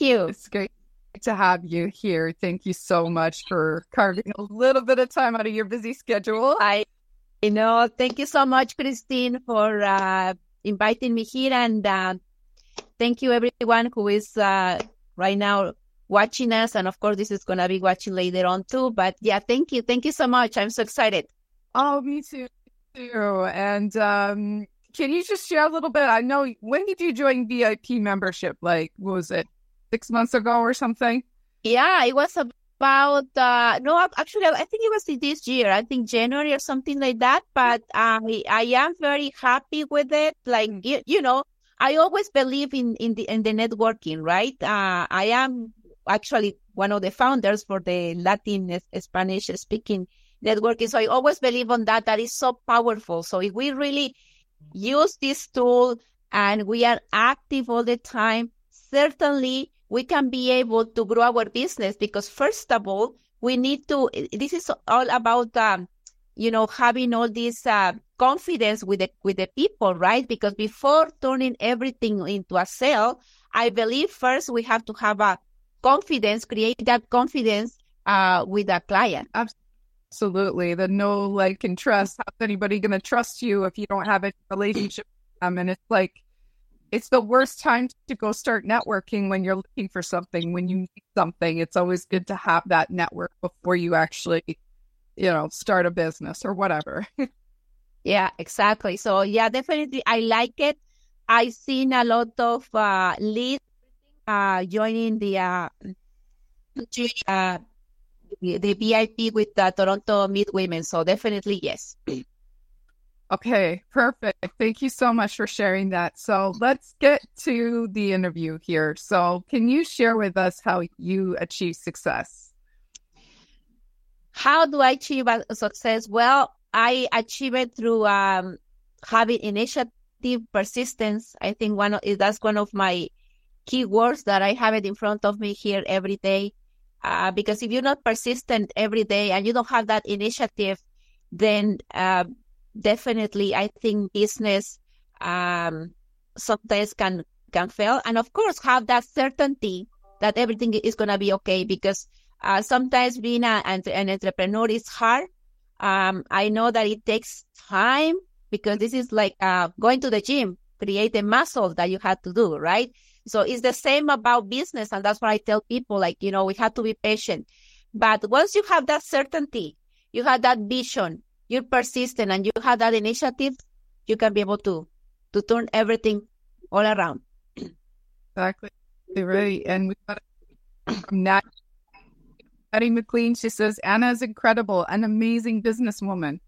Thank you. It's great to have you here. Thank you so much for carving a little bit of time out of your busy schedule. I you know, thank you so much, Christine, for uh, inviting me here. And uh, thank you, everyone who is uh, right now watching us. And of course, this is going to be watching later on too. But yeah, thank you. Thank you so much. I'm so excited. Oh, me too. Too. And um, can you just share a little bit? I know when did you join VIP membership? Like, what was it six months ago or something? Yeah, it was about uh no actually I think it was this year. I think January or something like that. But I I am very happy with it. Like you, you know, I always believe in in the in the networking, right? Uh, I am actually one of the founders for the Latin Spanish speaking networking. So I always believe on that. That is so powerful. So if we really use this tool and we are active all the time, certainly we can be able to grow our business because first of all, we need to, this is all about, um, you know, having all this, uh, confidence with the, with the people, right? Because before turning everything into a sale, I believe first we have to have a confidence, create that confidence, uh, with a client. Absolutely. The no like and trust. How's anybody going to trust you if you don't have a relationship with them? And it's like, it's the worst time to go start networking when you're looking for something, when you need something. It's always good to have that network before you actually, you know, start a business or whatever. yeah, exactly. So yeah, definitely I like it. I've seen a lot of uh, leads uh, joining the uh, uh, the, the VIP with the Toronto Meet Women. So definitely yes. Okay, perfect. Thank you so much for sharing that. So let's get to the interview here. So, can you share with us how you achieve success? How do I achieve success? Well, I achieve it through um, having initiative, persistence. I think one of, that's one of my key words that I have it in front of me here every day. Uh, because if you're not persistent every day and you don't have that initiative, then uh, definitely I think business um, sometimes can can fail, and of course have that certainty that everything is gonna be okay because uh, sometimes being a, an, an entrepreneur is hard. Um, I know that it takes time because this is like uh, going to the gym, create a muscle that you have to do, right? So it's the same about business. And that's what I tell people, like, you know, we have to be patient. But once you have that certainty, you have that vision, you're persistent and you have that initiative, you can be able to to turn everything all around. Exactly. Right. And we've got from Nat Patty McLean. She says, Ana is incredible, an amazing businesswoman.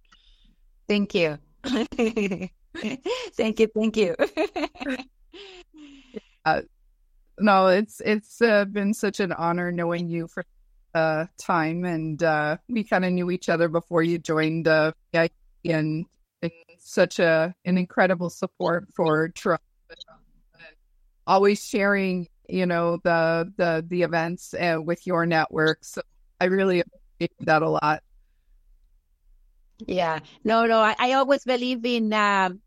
Thank you. thank you. Thank you. uh, no, it's it's uh, been such an honor knowing you for time, and uh, we kind of knew each other before you joined uh, and, and such a an incredible support for Trump. Always sharing, you know, the the the events uh, with your network. So I really appreciate that a lot. Yeah, no, no, I, I always believe in um,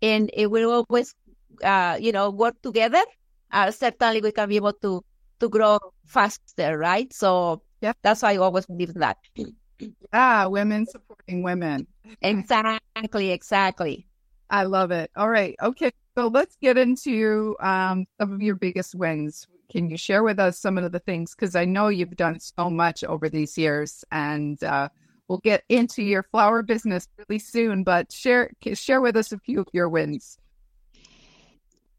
in it will always, uh, you know, work together. Uh, certainly, we can be able to to grow faster, right? So yeah, that's why I always believe in that. Ah, women supporting women. Exactly, exactly. I love it. All right. Okay. So let's get into um, some of your biggest wins. Can you share with us some of the things? Because I know you've done so much over these years, and uh, we'll get into your flower business really soon. But share share with us a few of your wins.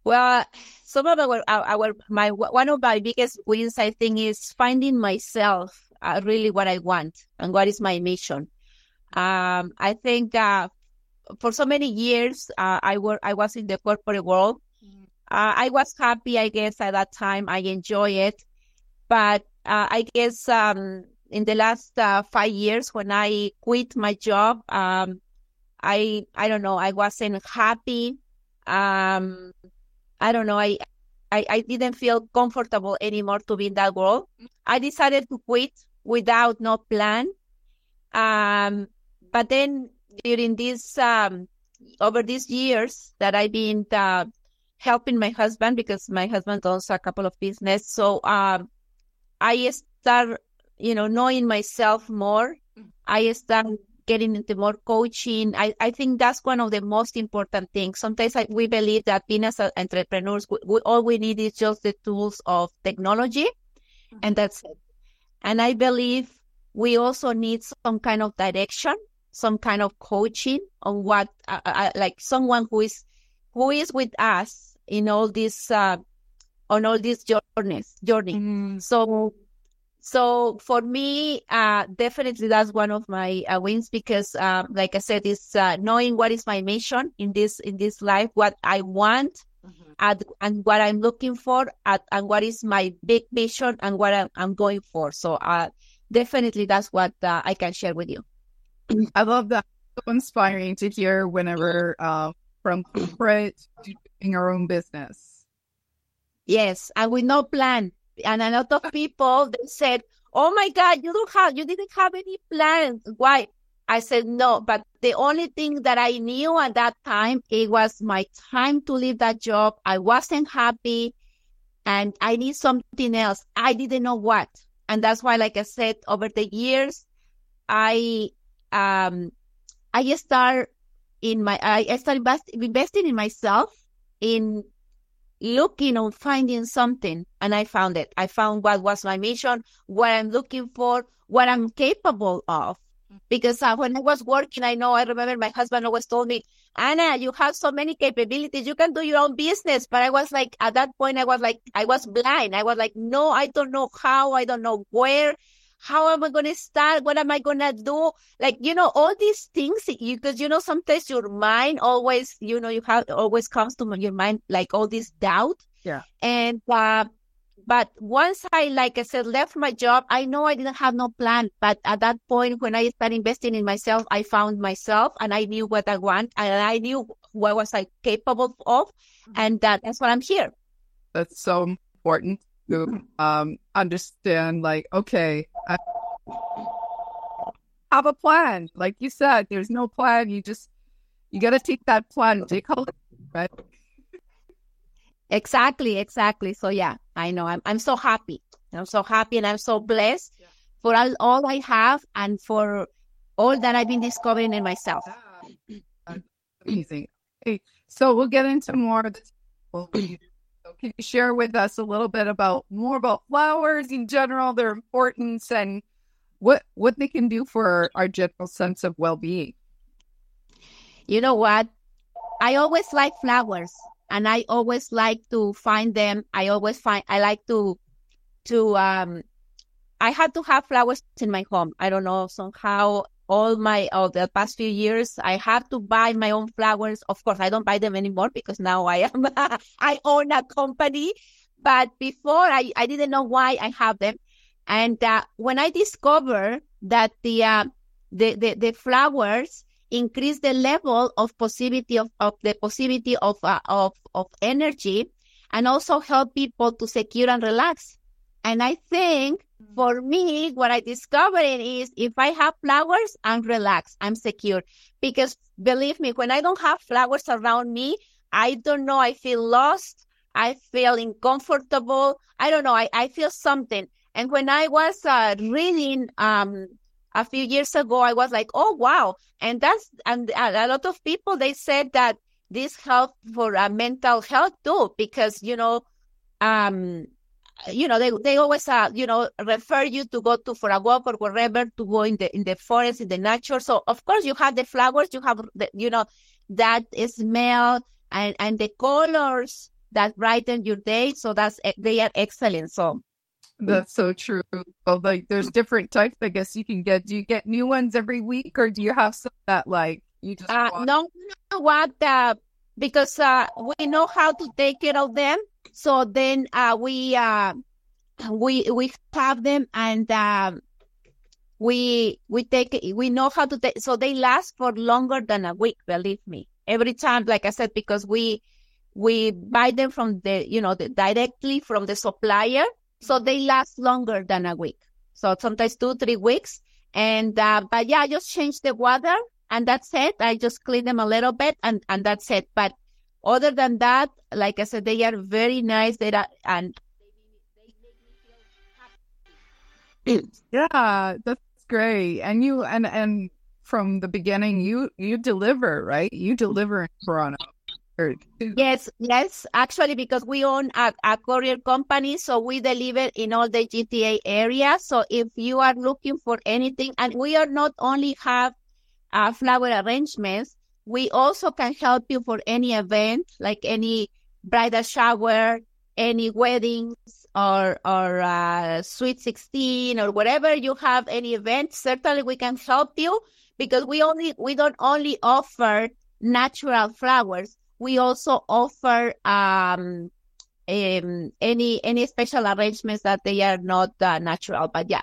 Well, some of our, our my one of my biggest wins, I think, is finding myself uh, really what I want and what is my mission. Um, I think uh, for so many years, uh, I were I was in the corporate world. Mm-hmm. Uh, I was happy, I guess, at that time. I enjoy it, but uh, I guess um, in the last uh, five years, when I quit my job, um, I I don't know, I wasn't happy. Um, I don't know, I, I, I didn't feel comfortable anymore to be in that world. I decided to quit without no plan. Um, but then during this, um, over these years that I've been uh, helping my husband because my husband owns a couple of business. So um, I start, you know, knowing myself more. I start getting into more coaching. I, I think that's one of the most important things. Sometimes I, we believe that being as entrepreneurs, we, we, all we need is just the tools of technology, mm-hmm. and that's it. And I believe we also need some kind of direction, some kind of coaching on what, uh, uh, like someone who is who is with us in all these uh, on all these journeys journey. Mm-hmm. So so for me, uh, definitely that's one of my uh, wins because, um, like I said, is uh, knowing what is my mission in this in this life, what I want, mm-hmm. and, and what I'm looking for, at, and what is my big vision and what I'm, I'm going for. So uh, definitely that's what uh, I can share with you. I love that. So inspiring to hear whenever uh, from corporate to doing our own business. Yes, and with no plan and a lot of people they said, "Oh my God, you don't have, you didn't have any plans. Why?" I said no, but the only thing that I knew at that time it was my time to leave that job. I wasn't happy, and I need something else. I didn't know what, and that's why, like I said, over the years, I um I start in my I start invest, investing in myself in looking on finding something and I found it. I found what was my mission, what I'm looking for, what I'm capable of. Because uh, when I was working, I know I remember my husband always told me, Ana, you have so many capabilities. You can do your own business. But I was like, at that point, I was like, I was blind. I was like, no, I don't know how. I don't know where how am I going to start? What am I going to do? Like, you know, all these things, because, you know, sometimes your mind always, you know, you have always comes to your mind, like all this doubt. Yeah. And, uh, but once I, like I said, left my job, I know I didn't have no plan. But at that point, when I started investing in myself, I found myself and I knew what I want and I knew what was I capable of. Mm-hmm. And that, that's why I'm here. That's so important to um, understand, like, okay, I have a plan. Like you said, there's no plan. You just you got to take that plan, take hold, right? Exactly, exactly. So yeah, I know. I'm I'm so happy. I'm so happy, and I'm so blessed yeah. for all, all I have and for all that I've been discovering in myself. amazing. Okay, so we'll get into more of this. Well, can you share with us a little bit about more about flowers in general, their importance, and what what they can do for our general sense of well being? You know what? I always like flowers, and I always like to find them. I always find I like to to um. I had to have flowers in my home. I don't know somehow all my of the past few years i have to buy my own flowers. Of course i don't buy them anymore because now i am i own a company. But before i i didn't know why i have them. And uh, when i discovered that the, uh, the the the flowers increase the level of possibility of, of the possibility of uh, of of energy and also help people to secure and relax and i think for me, what I discovered is if I have flowers, I'm relaxed, I'm secure. Because believe me, when I don't have flowers around me, I don't know, I feel lost, I feel uncomfortable. I don't know, I, I feel something. And when I was uh, reading um, a few years ago, I was like, oh, wow. And that's, and a lot of people, they said that this helped for uh, mental health too, because, you know, um, you know, they they always uh, you know, refer you to go to for a walk or wherever to go in the in the forest in the nature. So of course you have the flowers, you have the you know that smell and and the colors that brighten your day. So that's they are excellent. So that's so true. Well, like there's different types. I guess you can get. Do you get new ones every week, or do you have some that like you just? Uh, no, you know what? Uh, because uh, we know how to take care of them. So then uh, we uh, we we have them and um, we we take we know how to take. So they last for longer than a week. Believe me. Every time, like I said, because we we buy them from the you know the, directly from the supplier, so they last longer than a week. So sometimes two three weeks. And uh, but yeah, I just change the water and that's it. I just clean them a little bit and and that's it. But other than that, like I said, they are very nice. They are, and yeah, that's great. And you and and from the beginning, you you deliver, right? You deliver in Toronto. Yes, yes. Actually, because we own a, a courier company, so we deliver in all the GTA area. So if you are looking for anything, and we are not only have uh, flower arrangements, we also can help you for any event, like any bridal shower, any weddings, or or uh, sweet sixteen, or whatever you have any event. Certainly, we can help you because we only we don't only offer natural flowers we also offer um, um, any any special arrangements that they are not uh, natural. But yeah,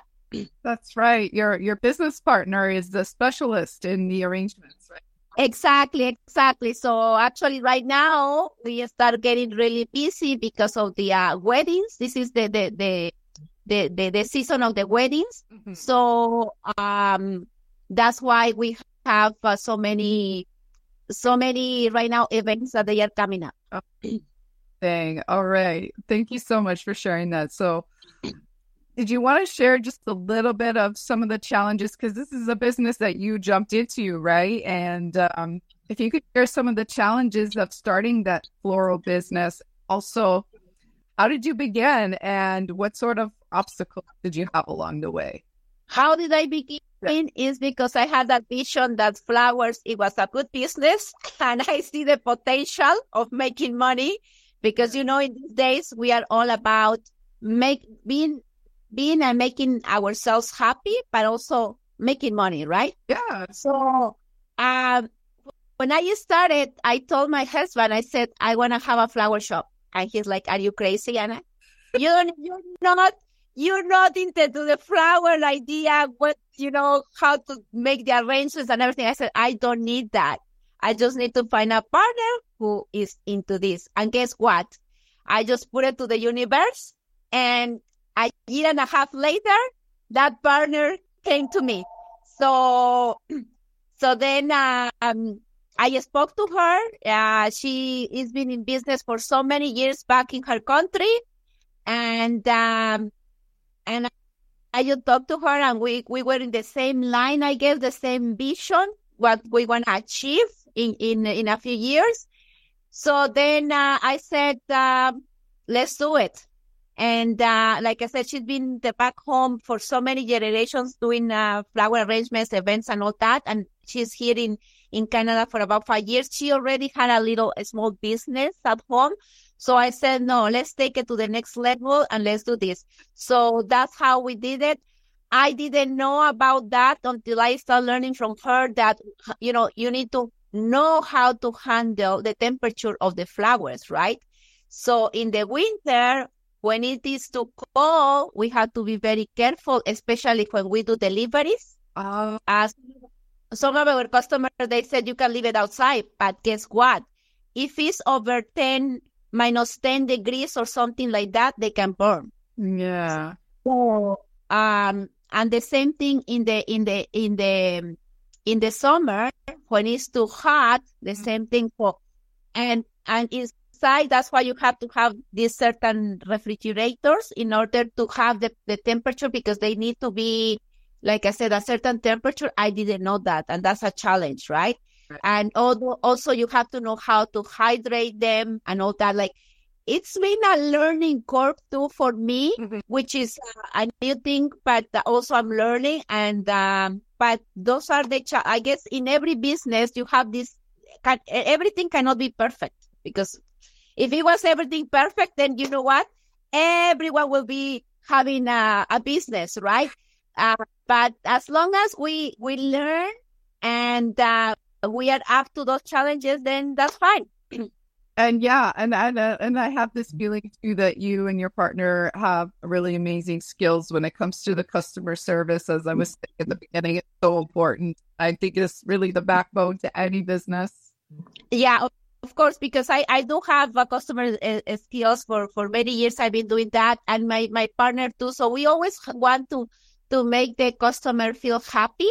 that's right. Your your business partner is the specialist in the arrangements, right? Exactly, exactly. So actually, right now we start getting really busy because of the uh, weddings. This is the the the the the, the season of the weddings. Mm-hmm. So um, that's why we have uh, so many so many right now events that they are coming up. Dang. All right. Thank you so much for sharing that. So, did you want to share just a little bit of some of the challenges? Because this is a business that you jumped into, right? And um, if you could share some of the challenges of starting that floral business, also, how did you begin and what sort of obstacles did you have along the way? How did I begin? is because I had that vision that flowers, it was a good business and I see the potential of making money because, you know, in these days we are all about make being, being and making ourselves happy, but also making money, right? Yeah. So, um, when I started, I told my husband, I said, I want to have a flower shop. And he's like, are you crazy, Ana? You don't, you're not you're not into the flower idea, what, you know, how to make the arrangements and everything. I said, I don't need that. I just need to find a partner who is into this. And guess what? I just put it to the universe and a year and a half later, that partner came to me. So, so then, uh, um, I spoke to her. Uh, she has been in business for so many years back in her country. And, um, and I just talked to her and we, we were in the same line, I guess, the same vision, what we want to achieve in, in, in a few years. So then uh, I said, uh, let's do it. And uh, like I said, she's been the back home for so many generations doing uh, flower arrangements, events, and all that. And she's here in, in Canada for about five years. She already had a little a small business at home. So I said, no, let's take it to the next level and let's do this. So that's how we did it. I didn't know about that until I started learning from her that, you know, you need to know how to handle the temperature of the flowers, right? So in the winter, when it is too cold, we have to be very careful, especially when we do deliveries. Uh, As some of our customers, they said you can leave it outside, but guess what? If it's over 10 minus 10 degrees or something like that, they can burn. Yeah. So, um, and the same thing in the, in the, in the, in the summer when it's too hot, the mm-hmm. same thing for, and, and inside, that's why you have to have these certain refrigerators in order to have the, the temperature because they need to be, like I said, a certain temperature. I didn't know that. And that's a challenge, right? And also you have to know how to hydrate them and all that. Like it's been a learning curve too for me, mm-hmm. which is a new thing, but also I'm learning. And, um, but those are the, cha- I guess in every business, you have this, can, everything cannot be perfect because if it was everything perfect, then you know what? Everyone will be having a, a business, right? Uh, but as long as we, we learn and, uh, we are up to those challenges, then that's fine. and yeah, and and uh, and I have this feeling too that you and your partner have really amazing skills when it comes to the customer service. As I was saying at the beginning, it's so important. I think it's really the backbone to any business. Yeah, of course, because I, I do have a customer uh, skills for, for many years. I've been doing that and my, my partner too. So we always want to, to make the customer feel happy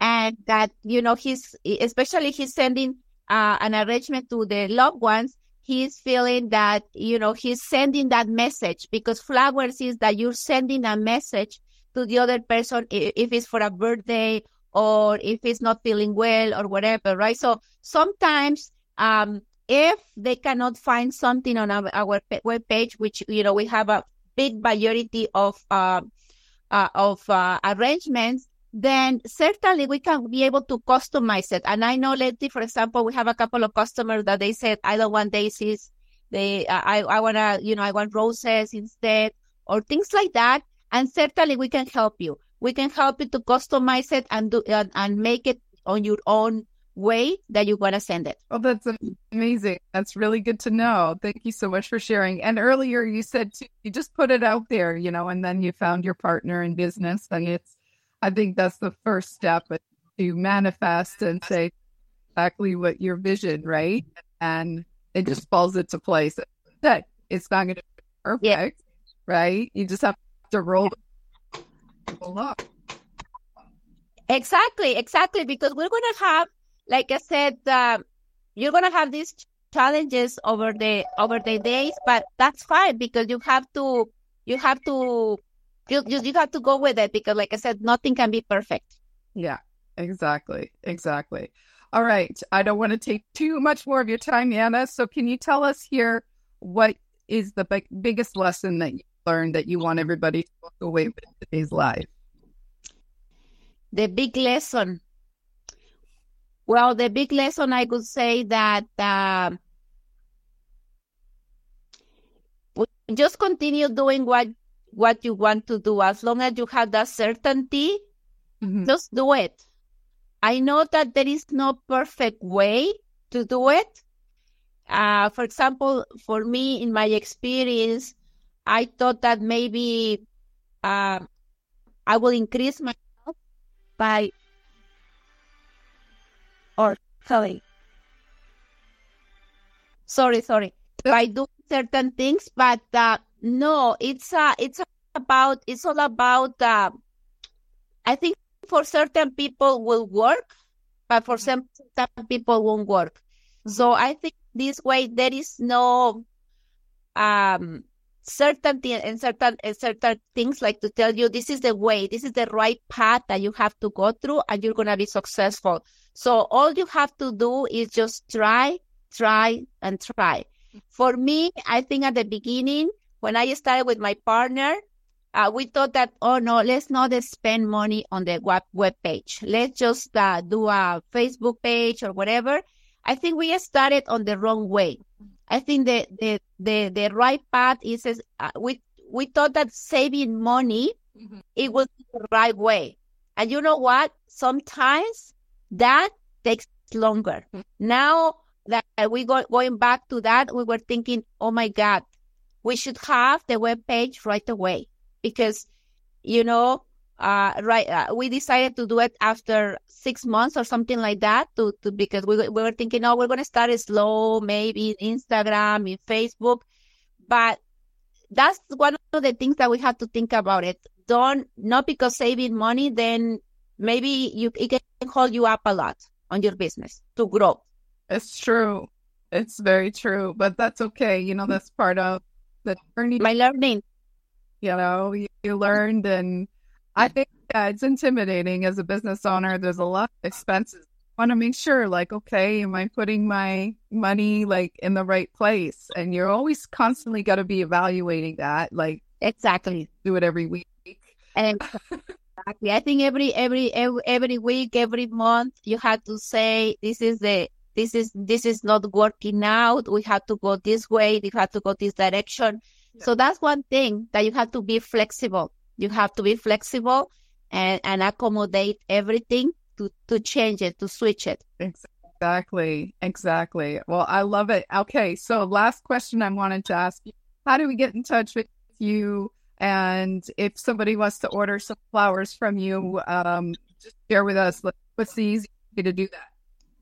and that you know he's especially he's sending uh, an arrangement to the loved ones, he's feeling that, you know, he's sending that message because flowers is that you're sending a message to the other person if it's for a birthday or if it's not feeling well or whatever, right? So sometimes, um, if they cannot find something on our, our web page, which, you know, we have a big majority of, uh, uh, of uh, arrangements, then certainly we can be able to customize it. And I know lately, for example, we have a couple of customers that they said, I don't want daisies. They, uh, I, I want to, you know, I want roses instead or things like that. And certainly we can help you. We can help you to customize it and do, and make it on your own way that you want to send it. Oh, that's amazing. That's really good to know. Thank you so much for sharing. And earlier you said to, you just put it out there, you know, and then you found your partner in business. And it's, I think that's the first step to manifest and say exactly what your vision, right? And it just falls into place. That it's not going to be perfect, yeah. right? You just have to roll, roll up. Exactly, exactly. Because we're going to have, like I said, uh, you're going to have these challenges over the over the days, but that's fine because you have to you have to you, you, you have to go with it because, like I said, nothing can be perfect. Yeah, exactly. Exactly. All right. I don't want to take too much more of your time, Ana. So, can you tell us here what is the big, biggest lesson that you learned that you want everybody to walk away with today's live? The big lesson. Well, the big lesson I could say that uh, just continue doing what what you want to do. As long as you have that certainty, mm-hmm. just do it. I know that there is no perfect way to do it. Uh, for example, for me, in my experience, I thought that maybe uh, I will increase my by or sorry, sorry, sorry, by doing certain things, but uh, no, it's uh it's about it's all about uh I think for certain people will work, but for some people won't work. So I think this way there is no um certainty and certain and certain things like to tell you this is the way, this is the right path that you have to go through and you're gonna be successful. So all you have to do is just try, try, and try. For me, I think at the beginning when I started with my partner, uh, we thought that, oh no, let's not spend money on the web, web page. Let's just uh, do a Facebook page or whatever. I think we started on the wrong way. I think the the the, the right path is uh, we we thought that saving money mm-hmm. it was the right way, and you know what? Sometimes that takes longer. Mm-hmm. Now that we go going back to that, we were thinking, oh my God, we should have the web page right away because, you know, uh, right, uh, we decided to do it after six months or something like that to, to because we, we were thinking, oh, we're going to start slow, maybe in Instagram, in Facebook, but that's one of the things that we have to think about it. Don't, not because saving money, then maybe you, it can hold you up a lot on your business to grow. It's true. It's very true, but that's okay. You know, that's part of the journey. My learning. You know, you, you learned, and I think yeah, it's intimidating as a business owner. There's a lot of expenses. I want to make sure, like, okay, am I putting my money like in the right place? And you're always constantly got to be evaluating that. Like, exactly, do it every week. And exactly, I think every every every every week, every month, you have to say this is the this is this is not working out we have to go this way we have to go this direction yeah. so that's one thing that you have to be flexible you have to be flexible and and accommodate everything to to change it to switch it. Exactly exactly. Well i love it. Okay so last question i wanted to ask you. How do we get in touch with you? And if somebody wants to order some flowers from you um just share with us what's the easy way to do that?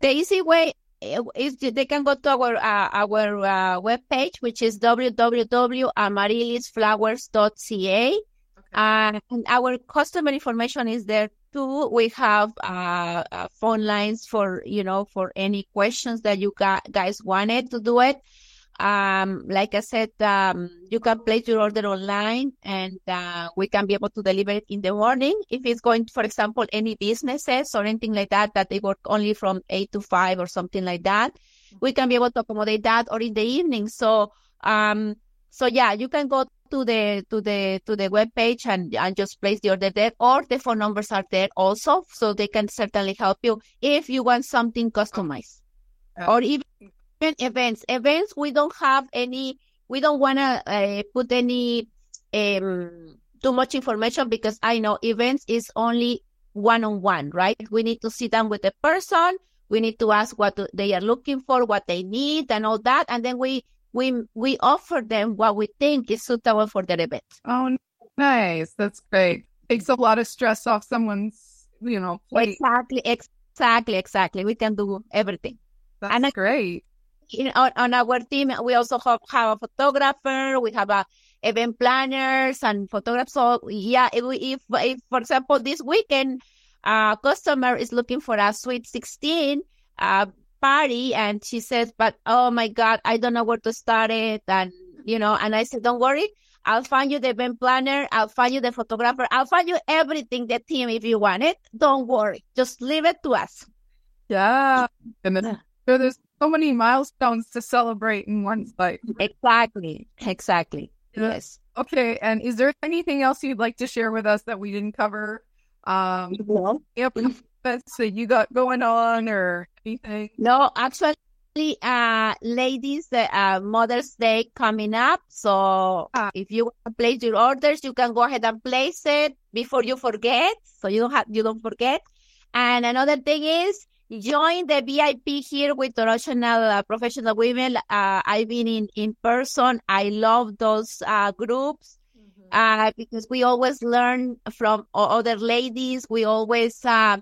The easy way is they can go to our uh, our uh, webpage, which is www.amarilisflowers.ca. Uh, and our customer information is there too. we have uh, uh, phone lines for you know for any questions that you guys wanted to do it. Um, like I said, um, you can place your order online and uh, we can be able to deliver it in the morning. If it's going, for example, any businesses or anything like that, that they work only from eight to five or something like that, we can be able to accommodate that or in the evening. So, um, so yeah, you can go to the to the to the web page and and just place the order there or the phone numbers are there also so they can certainly help you if you want something customized. Or even events. Events we don't have any we don't want to uh, put any um too much information because i know events is only one-on-one right? We need to sit down with the person. We need to ask what they are looking for what they need and all that. And then we we we offer them what we think is suitable for their event. Oh, nice! That's great. Takes a lot of stress off someone's, you know, plate. Exactly, exactly, exactly. We can do everything. That's and great. In, on, on our team, we also have, have a photographer. We have a event planners and photographers. So yeah, if, if, if for example this weekend, a customer is looking for a sweet sixteen. Uh, party and she says, but oh my God, I don't know where to start it. And, you know, and I said, don't worry. I'll find you the event planner. I'll find you the photographer. I'll find you everything, the team, if you want it. Don't worry. Just leave it to us. Yeah. And then so there's so many milestones to celebrate in one site. Exactly. Exactly. Yeah. Yes. Okay. And is there anything else you'd like to share with us that we didn't cover? Um, no. Yep events that you got going on or anything? No, actually, uh, ladies, the uh, Mother's Day coming up. So ah. if you want to place your orders, you can go ahead and place it before you forget. So you don't have, you don't forget. And another thing is join the VIP here with International uh, Professional Women. Uh, I've been in, in person. I love those uh, groups mm-hmm. uh, because we always learn from other ladies. We always uh,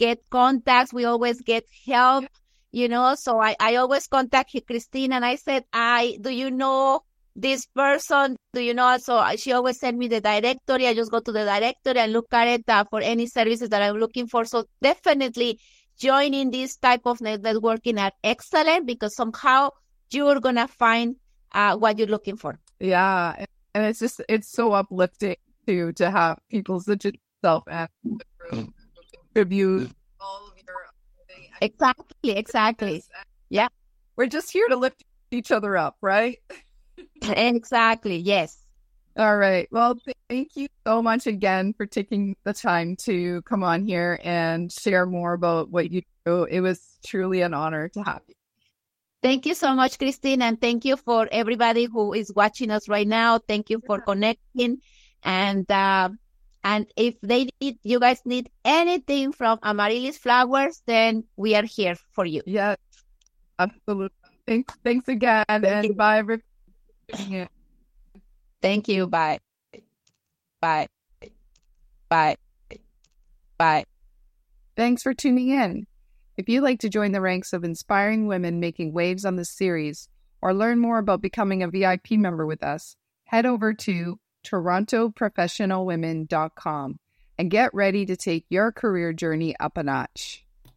get contacts. We always get help, you know. So I, I always contact Christine and I said, I, do you know this person? Do you know? So she always send me the directory. I just go to the directory and look at it uh, for any services that I'm looking for. So definitely joining this type of networking are excellent because somehow you're going to find uh, what you're looking for. Yeah. And it's just, it's so uplifting to, to have people such as yourself and contribute all of your exactly exactly. Yeah. We're just here to lift each other up right? Exactly yes. All right. Well thank you so much again for taking the time to come on here and share more about what you do. It was truly an honor to have you. Thank you so much, Christine, and thank you for everybody who is watching us right now. Thank you for connecting, and uh, and if they need, you guys need anything from Amarilis Flowers, then we are here for you. Yeah, absolutely. Thanks, thanks again, Thank and you. bye. Thank you. Bye. Bye. Bye. Bye. Thanks for tuning in. If you'd like to join the ranks of inspiring women making waves on this series or learn more about becoming a VIP member with us, head over to torontoprofessionalwomen.com and get ready to take your career journey up a notch.